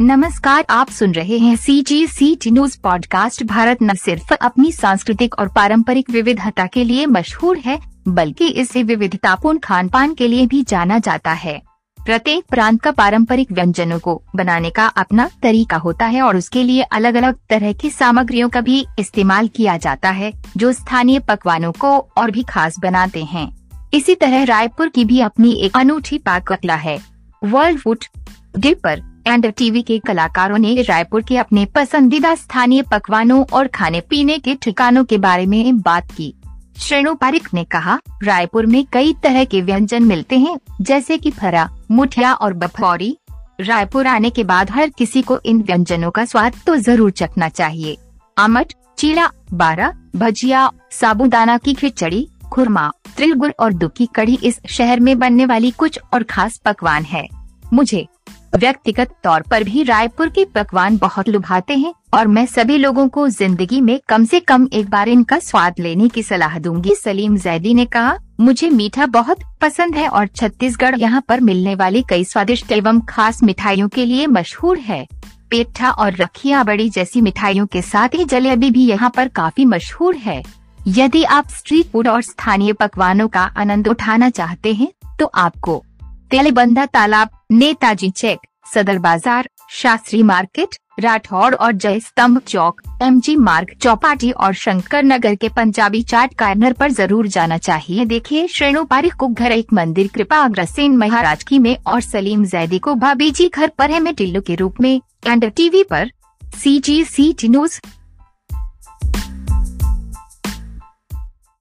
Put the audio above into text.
नमस्कार, आप सुन रहे हैं C G C T news podcast Bharat न सिर्फ़ अपनी सांस्कृतिक और पारंपरिक विविधता के लिए मशहूर है, बल्कि इसे विविधतापूर्ण खान पान के लिए भी जाना जाता है। प्रत्येक प्रांत का पारंपरिक व्यंजनों को बनाने का अपना तरीका होता है और उसके लिए अलग अलग तरह की सामग्रियों का भी इस्तेमाल किया जाता है, जो स्थानीय पकवानों को और भी खास बनाते हैं। इसी तरह रायपुर की भी अपनी एक अनूठी पाक कला है, world food day and TV के कलाकारों ने रायपुर के अपने पसंदीदा स्थानीय पकवानों और खाने पीने के ठिकानों के बारे में बात की। श्रेणु पारिक ने कहा, रायपुर में कई तरह के व्यंजन मिलते हैं, जैसे कि फरा, मुठिया और बफौरी। रायपुर आने के बाद हर किसी को इन व्यंजनों का स्वाद तो ज़रूर चखना चाहिए। आमट, चीला, बारा, भजिया, साबुदाना की खिचड़ी, खुरमा त्रिलगुड़ और दुखी कढ़ी इस शहर में बनने वाली कुछ और खास पकवान है। मुझे व्यक्तिगत तौर पर भी रायपुर के पकवान बहुत लुभाते हैं, और मैं सभी लोगों को ज़िंदगी में कम से कम एक बार इनका स्वाद लेने की सलाह दूँगी। सलीम जैदी ने कहा, मुझे मीठा बहुत पसंद है और छत्तीसगढ़ यहाँ पर मिलने वाली कई स्वादिष्ट एवं खास मिठाइयों के लिए मशहूर है। पेठा और रखिया बड़ी जैसी मिठाइयों के साथ ही जलेबी भी यहाँ पर काफ़ी मशहूर है। यदि आप स्ट्रीट फ़ूड और स्थानीय पकवानों का आनंद उठाना चाहते हैं तो आपको तेलबंदा तालाब, नेताजी चेक, सदर बाज़ार, शास्त्री मार्केट राठौड़ और जय स्तंभ चौक, एमजी मार्ग, चौपाटी और शंकर नगर के पंजाबी चाट कार्नर पर ज़रूर जाना चाहिए। देखिए श्रेणु पारिक को घर, एक मंदिर, कृपा अग्रसेन महाराज की में और सलीम जैदी को भाभी जी घर पर है। में टिल्लू के रूप में, एंड टीवी पर सी जी सी टी न्यूज़